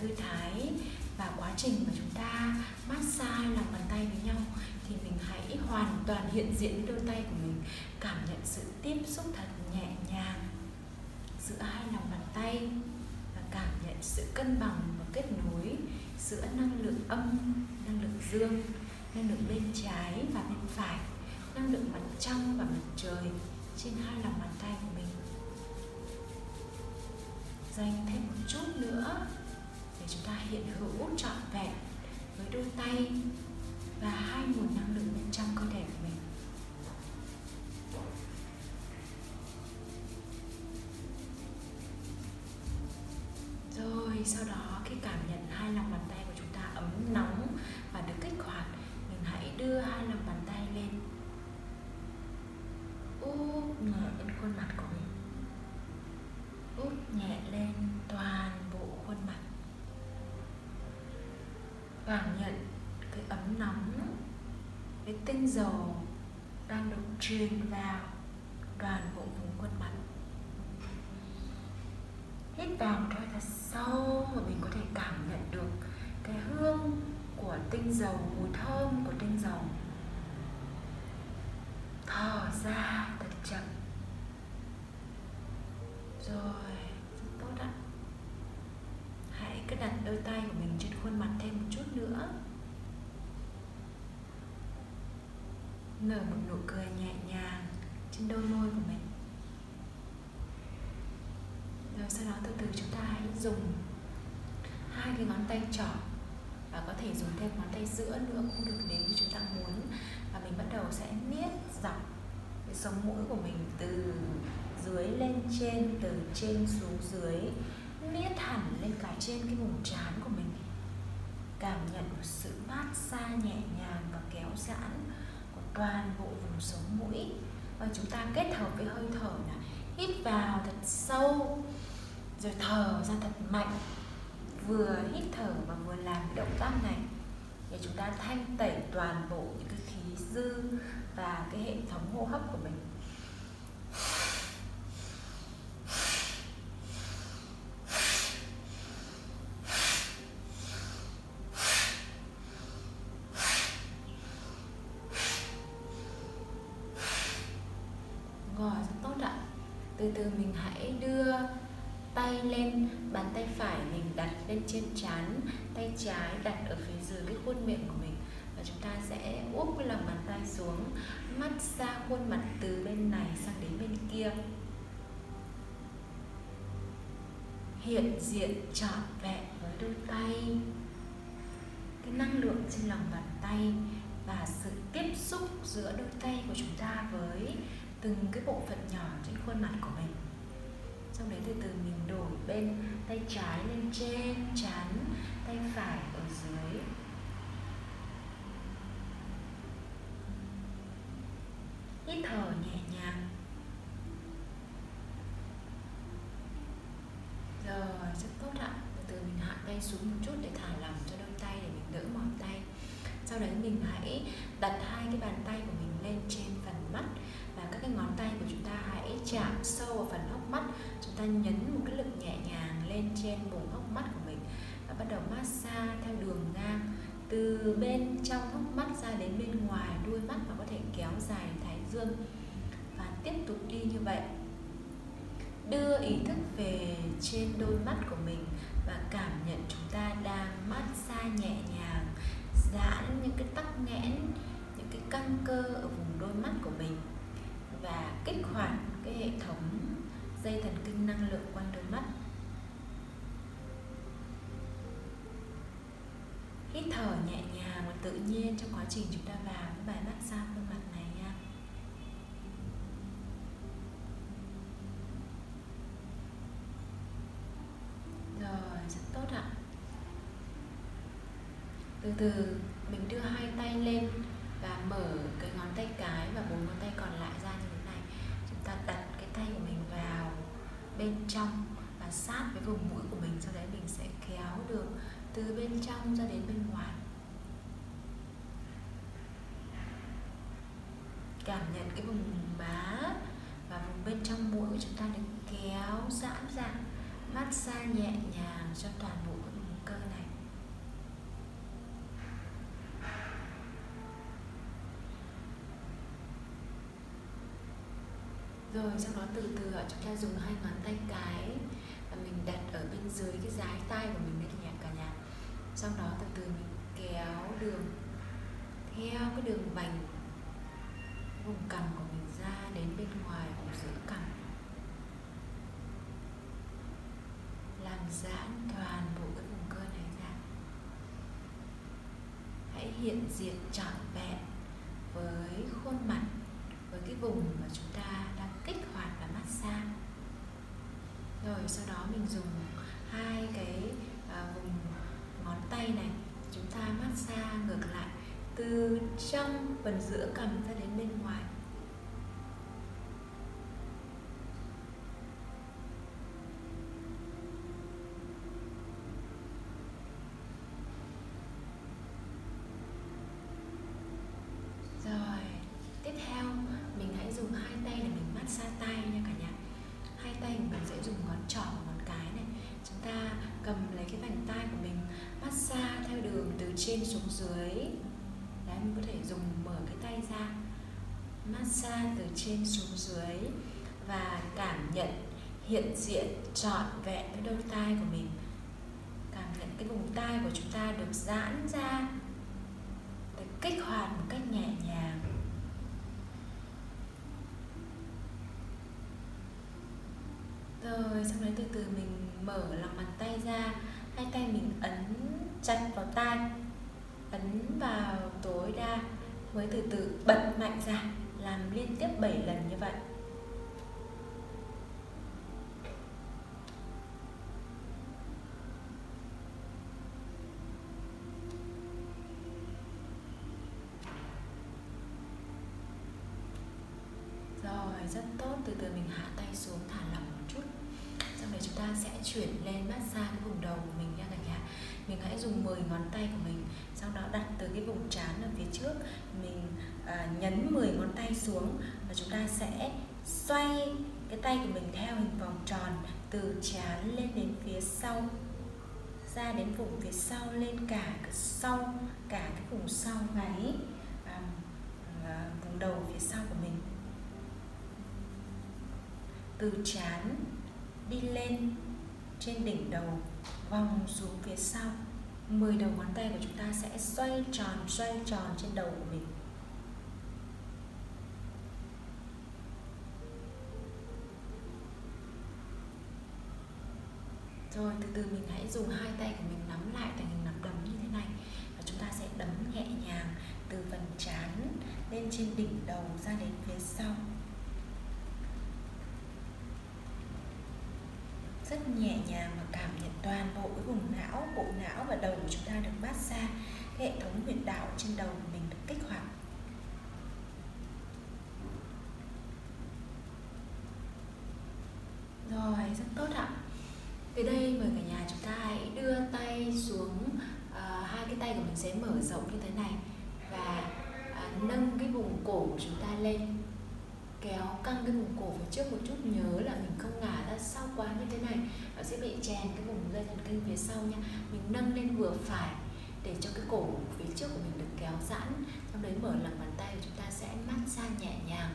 thư thái và quá trình mà chúng ta massage lòng bàn tay với nhau, thì mình hãy hoàn toàn hiện diện với đôi tay của mình, cảm nhận sự tiếp xúc thật nhẹ nhàng giữa hai lòng bàn tay và cảm nhận sự cân bằng và kết nối giữa năng lượng âm, năng lượng dương, năng lượng bên trái và bên phải, năng lượng mặt trăng và mặt trời trên hai lòng bàn tay của mình. Dành thêm một chút nữa chúng ta hiện hữu trọn vẹn với đôi tay và hai nguồn năng lượng bên trong cơ thể. Hít vào một hơi thật sâu và mình có thể cảm nhận được cái hương của tinh dầu, mùi thơm của tinh dầu. Thở ra thật chậm. Rồi rất tốt ạ hãy cứ đặt đôi tay của mình trên khuôn mặt thêm một chút nữa. Nở một nụ cười nhẹ nhàng trên đôi môi của mình rồi sau đó từ từ chúng ta hãy dùng hai cái ngón tay trỏ và có thể dùng thêm ngón tay giữa nữa cũng được nếu như chúng ta muốn. Và mình bắt đầu sẽ niết dọc cái sống mũi của mình từ dưới lên trên, từ trên xuống dưới, niết hẳn lên cả trên cái vùng trán của mình. Cảm nhận một sự mát xa nhẹ nhàng và kéo giãn của toàn bộ vùng sống mũi. Và chúng ta kết hợp với hơi thở là hít vào thật sâu rồi thở ra thật mạnh. Vừa hít thở và vừa làm cái động tác này để chúng ta thanh tẩy toàn bộ những cái khí dư và cái hệ thống hô hấp của mình. Từ từ mình hãy lên trên trán, tay trái đặt ở phía dưới cái khuôn miệng của mình. Và chúng ta sẽ úp cái lòng bàn tay xuống massage khuôn mặt từ bên này sang đến bên kia. Hiện diện trọn vẹn với đôi tay. Cái năng lượng trên lòng bàn tay và sự tiếp xúc giữa đôi tay của chúng ta với từng cái bộ phận nhỏ trên khuôn mặt của mình sau đấy từ từ mình đổi bên tay trái lên trên, chán, tay phải ở dưới. Hít thở nhẹ nhàng. Rồi, rất tốt ạ. Từ từ mình hạ tay xuống một chút để thả lỏng cho đôi tay để mình đỡ mỏi tay. Sau đấy mình hãy đặt hai cái bàn tay của mình lên trên phần mắt và các cái ngón tay của chúng ta hãy chạm sâu vào phần hốc mắt. Chúng ta nhấn một cái lực nhẹ nhàng lên trên vùng hốc mắt của mình và bắt đầu massage theo đường ngang. Từ bên trong hốc mắt ra đến bên ngoài, đuôi mắt và có thể kéo dài thái dương và tiếp tục đi như vậy. Đưa ý thức về trên đôi mắt của mình và cảm nhận chúng ta đang massage nhẹ nhàng, giãn những cái tắc nghẽn, những cái căng cơ ở vùng đôi mắt của mình và kích hoạt cái hệ thống dây thần kinh năng lượng quanh đôi mắt. Hít thở nhẹ nhàng và tự nhiên trong quá trình chúng ta vào cái bài massage khuôn mặt này nha. Rồi, rất tốt ạ. Từ từ, mình đưa hai tay lên và mở cái ngón tay cái và bốn ngón tay còn lại ra như thế này chúng ta đặt cái tay của mình vào bên trong và sát với vùng mũi của mình, sau đấy mình sẽ kéo được từ bên trong ra đến bên ngoài. Cảm nhận cái vùng má và vùng bên trong mũi của chúng ta được kéo giãn ra, massage nhẹ nhàng cho toàn bộ cái vùng cơ này. Rồi sau đó từ từ chúng ta dùng hai ngón tay cái và mình đặt ở bên dưới cái dái tay của mình đấy nhà cả nhà. Sau đó từ từ mình kéo đường, theo cái đường vành vùng cằm của mình ra đến bên ngoài vùng giữa cằm. Làm giãn toàn bộ cái vùng cơ này ra. Hãy hiện diện trọn vẹn với khuôn mặt với cái vùng mà chúng ta đang kích hoạt và massage. Rồi sau đó mình dùng hai cái à, vùng ngón tay này. Chúng ta massage ngược lại từ trong phần giữa cầm ra đến bên ngoài. Dưới. Đấy, mình có thể dùng mở cái tay ra, massage từ trên xuống dưới và cảm nhận hiện diện trọn vẹn với đôi tay của mình. Cảm nhận cái vùng tay của chúng ta được giãn ra, được kích hoạt một cách nhẹ nhàng. Rồi, sau đấy từ từ mình mở lòng bàn tay ra, hai tay mình ấn chặt vào tay ấn vào tối đa mới từ từ bật mạnh ra, làm liên tiếp 7 lần như vậy. Rồi, rất tốt, từ từ mình hạ tay xuống, thả lỏng một chút. Sau đấy chúng ta sẽ chuyển lên massage cái vùng đầu của mình mình hãy dùng 10 ngón tay của mình sau đó đặt từ cái vùng trán ở phía trước. Mình à, nhấn 10 ngón tay xuống và chúng ta sẽ xoay cái tay của mình theo hình vòng tròn từ trán lên đến phía sau ra đến vùng phía sau lên cả cái sau cả cái vùng sau gáy à, à, vùng đầu phía sau của mình. Từ trán đi lên trên đỉnh đầu vòng xuống phía sau. 10 đầu ngón tay của chúng ta sẽ xoay tròn xoay tròn trên đầu của mình. Rồi từ từ mình hãy dùng hai tay của mình nắm lại thành hình nắm đấm như thế này. Và chúng ta sẽ đấm nhẹ nhàng từ phần trán lên trên đỉnh đầu ra đến phía sau. Rất nhẹ nhàng và cảm nhận toàn bộ cái vùng não bộ não và đầu của chúng ta được massage cái hệ thống huyệt đạo trên đầu của mình được kích hoạt. Rồi rất tốt ạ. Từ đây mời cả nhà chúng ta hãy đưa tay xuống à, hai cái tay của mình sẽ mở rộng như thế này và à, nâng cái vùng cổ của chúng ta lên kéo căng cái vùng cổ phía trước một chút, nhớ là mình không ngả ra sau quá như thế này. Nó sẽ bị chèn cái vùng dây thần kinh phía sau nha. Mình nâng lên vừa phải để cho cái cổ phía trước của mình được kéo giãn. Trong đấy mở lòng bàn tay của chúng ta sẽ massage nhẹ nhàng.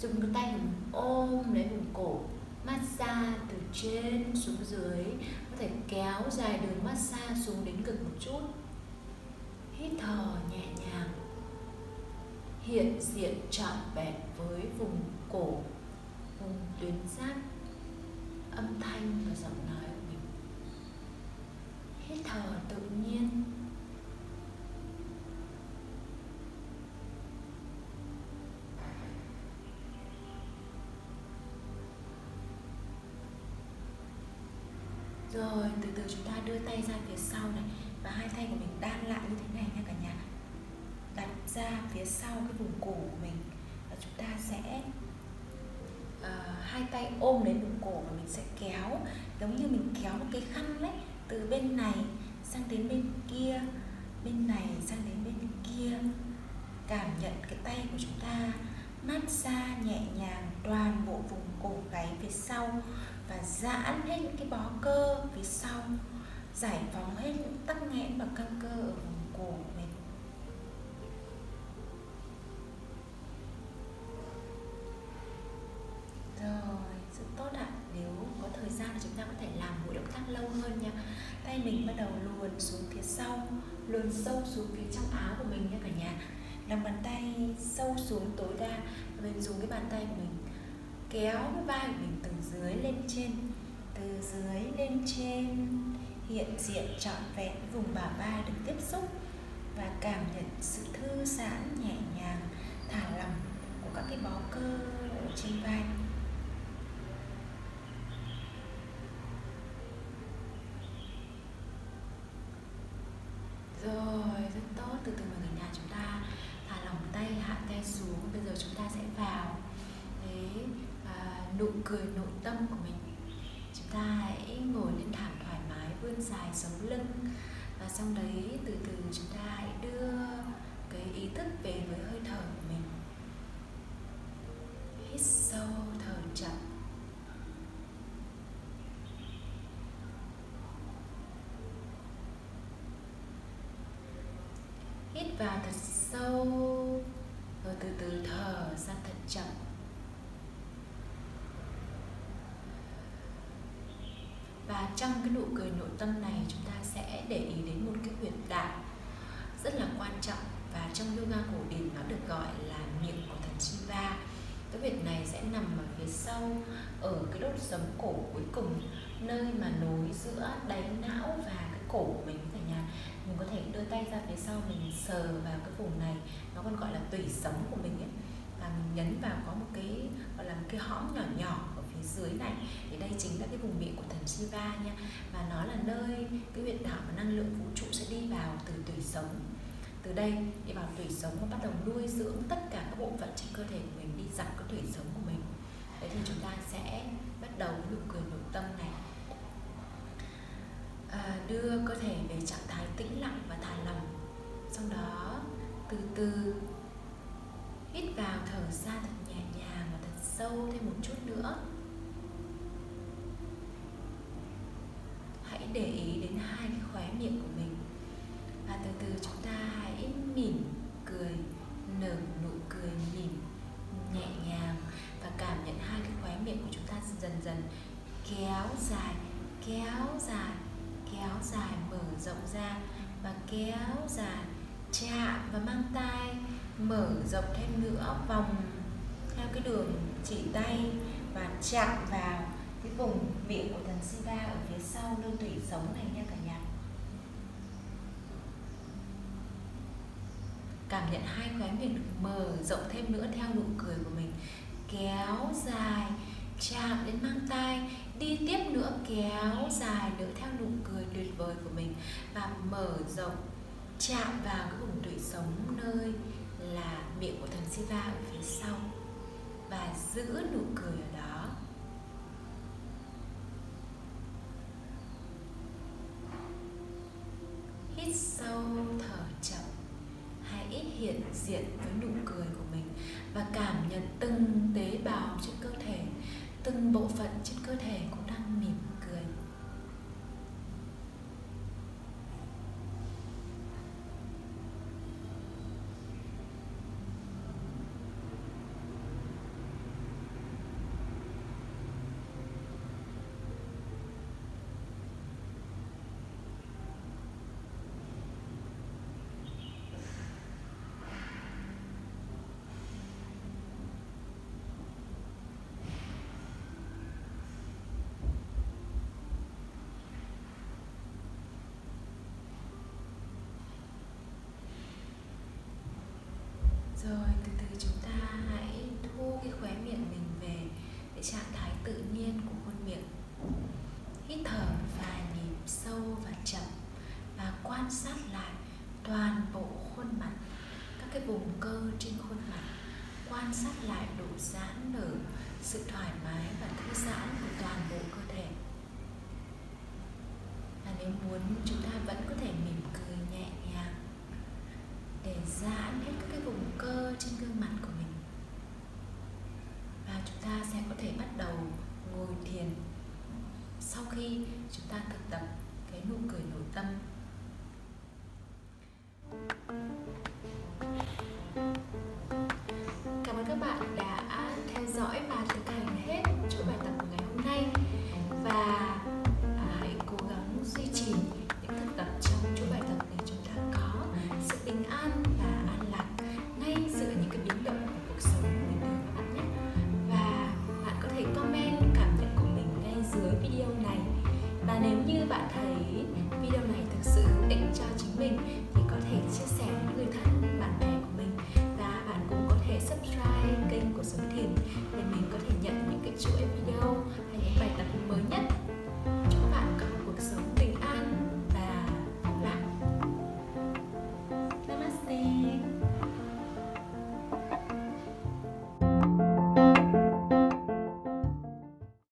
Dùng cái tay mình ôm lấy vùng cổ, massage từ trên xuống dưới. Có thể kéo dài đường massage xuống đến cực một chút. Hít thở nhẹ nhàng hiện diện trọn vẹn với vùng cổ, vùng tuyến giáp. Âm thanh và giọng nói của mình. Hít thở tự nhiên. Rồi, từ từ chúng ta đưa tay ra phía sau này. Và hai tay của mình đan lại như thế này nhé ra phía sau cái vùng cổ của mình và chúng ta sẽ uh, hai tay ôm lấy vùng cổ và mình sẽ kéo giống như mình kéo một cái khăn đấy từ bên này sang đến bên kia bên này sang đến bên kia. Cảm nhận cái tay của chúng ta mát xa nhẹ nhàng toàn bộ vùng cổ gáy phía sau và giãn hết những cái bó cơ phía sau giải phóng hết những tắc nghẽn và căng cơ ở vùng cổ. Rồi rất tốt ạ. Nếu có thời gian thì chúng ta có thể làm mỗi động tác lâu hơn nha. Tay mình bắt đầu luồn xuống phía sau, luồn sâu xuống phía trong áo của mình nha cả nhà. Lòng bàn tay sâu xuống tối đa, mình dùng cái bàn tay của mình kéo cái vai của mình từ dưới lên trên, từ dưới lên trên, hiện diện trọn vẹn vùng bả vai được tiếp xúc và cảm nhận sự thư giãn nhẹ nhàng, thả lỏng của các cái bó cơ ở trên vai rồi rất tốt từ từ mời người nhà chúng ta thả lỏng tay hạ tay xuống bây giờ chúng ta sẽ vào cái à, nụ cười nội tâm của mình. Chúng ta hãy ngồi lên thảm thoải mái vươn dài sống lưng. Và xong đấy từ từ chúng ta hãy đưa cái ý thức về với hơi thở của mình. Hít sâu thở chậm. Hít vào thật sâu từ từ thở ra thật chậm. Và trong cái nụ cười nội tâm này, chúng ta sẽ để ý đến một cái huyệt đạo rất là quan trọng. Và trong yoga cổ điển nó được gọi là miệng của thần Shiva. Cái huyệt này sẽ nằm ở phía sau, ở cái đốt sống cổ cuối cùng, nơi mà nối giữa đáy não và cái cổ của mình mình có thể đưa tay ra phía sau, mình sờ vào cái vùng này, nó còn gọi là tủy sống của mình ấy. Và mình nhấn vào có một cái, gọi là một cái hõm nhỏ nhỏ ở phía dưới này. Thì đây chính là cái vùng miệng của thần Shiva nha. Và nó là nơi cái huyệt đạo và năng lượng vũ trụ sẽ đi vào từ tủy sống. Từ đây, đi vào tủy sống và bắt đầu nuôi dưỡng tất cả các bộ phận trên cơ thể của mình, đi dọc cái tủy sống của mình. Đấy thì chúng ta sẽ bắt đầu nụ cười nội tâm này à, đưa cơ thể về trạng thái tĩnh lặng và thả lỏng. Sau đó từ từ hít vào thở ra thật nhẹ nhàng và thật sâu thêm một chút nữa. Hãy để ý đến hai cái khóe miệng của mình và từ từ chúng ta hãy mỉm cười nở nụ cười mỉm nhẹ nhàng và cảm nhận hai cái khóe miệng của chúng ta dần dần kéo dài kéo dài kéo dài mở rộng ra và kéo dài chạm và mang tay mở rộng thêm nữa vòng theo cái đường chỉ tay và chạm vào cái vùng miệng của thần Siva ở phía sau lưng tủy sống này nha cả nhà. Cảm nhận hai khóe miệng được mở rộng thêm nữa theo nụ cười của mình, kéo dài chạm đến mang tay đi tiếp nữa, kéo dài nữa theo nụ cười tuyệt vời của mình và mở rộng chạm vào cái vùng tủy sống nơi là miệng của thần Shiva ở phía sau và giữ nụ cười ở đó. Hít sâu thở chậm hãy hiện diện với nụ cười của mình và cảm nhận từng tế bào trên cơ thể từng bộ phận trên cơ thể cũng đang mỉm cười rồi, từ từ chúng ta hãy thu cái khóe miệng mình về để trạng thái tự nhiên của khuôn miệng. Hít thở vài nhịp sâu và chậm và quan sát lại toàn bộ khuôn mặt, các cái vùng cơ trên khuôn mặt. Quan sát lại độ giãn nở, sự thoải mái và thư giãn của toàn bộ cơ thể. Và nếu muốn, chúng ta vẫn có thể mỉm cười nhẹ nhàng để giãn hết trên gương mặt của mình. Và chúng ta sẽ có thể bắt đầu ngồi thiền. Sau khi chúng ta thực tập cái nụ cười nội tâm bạn thấy video này thực sự hữu ích cho chính mình.